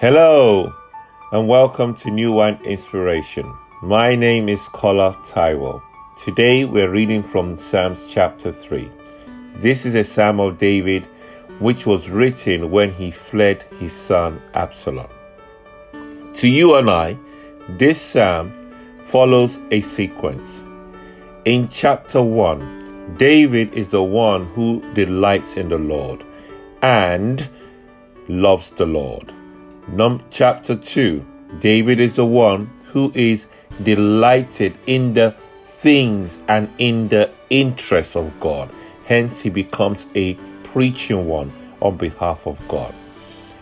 Hello, and welcome to New Wine Inspiration. My name is Kola Taiwo. Today we're reading from Psalms chapter 3. This is a psalm of David which was written when he fled his son Absalom. To you and I, this psalm follows a sequence. In chapter 1, David is the one who delights in the Lord and loves the Lord. Num- chapter 2, David is the one who is delighted in the things and in the interests of God. Hence, he becomes a preaching one on behalf of God.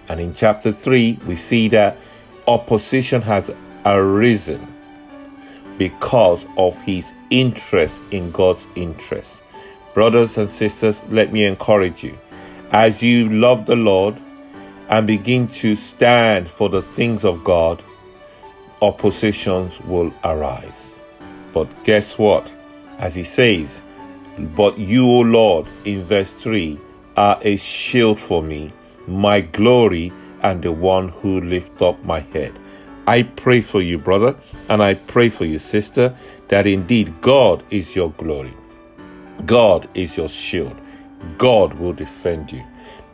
And in chapter 3, we see that opposition has arisen because of his interest in God's interest. Brothers and sisters, let me encourage you. As you love the Lord and begin to stand for the things of God, oppositions will arise. But guess what? As he says, But you, O Lord, in verse 3, are a shield for me, my glory, and the one who lifts up my head. I pray for you, brother, and I pray for you, sister, that indeed God is your glory. God is your shield. God will defend you.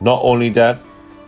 Not only that,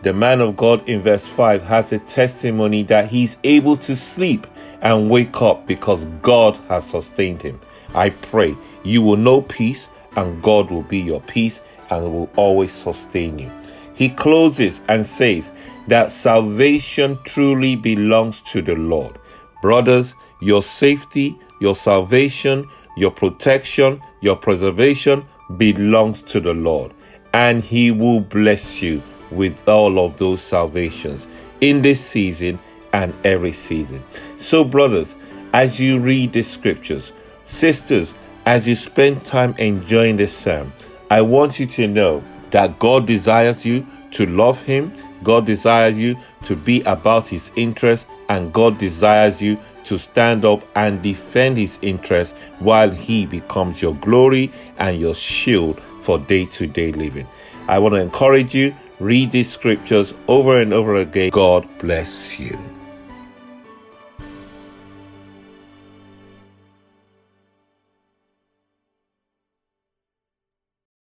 the man of God in verse 5 has a testimony that he's able to sleep and wake up because God has sustained him. I pray you will know peace and God will be your peace and will always sustain you. He closes and says that salvation truly belongs to the Lord. Brothers, your safety, your salvation, your protection, your preservation belongs to the Lord, and He will bless you with all of those salvations in this season and every season. So, brothers, as you read the scriptures, sisters, as you spend time enjoying the psalm, I want you to know that God desires you to love Him, God desires you to be about His interests, and God desires you to stand up and defend His interests while He becomes your glory and your shield for day to day living. I want to encourage you, read these scriptures over and over again. God bless you.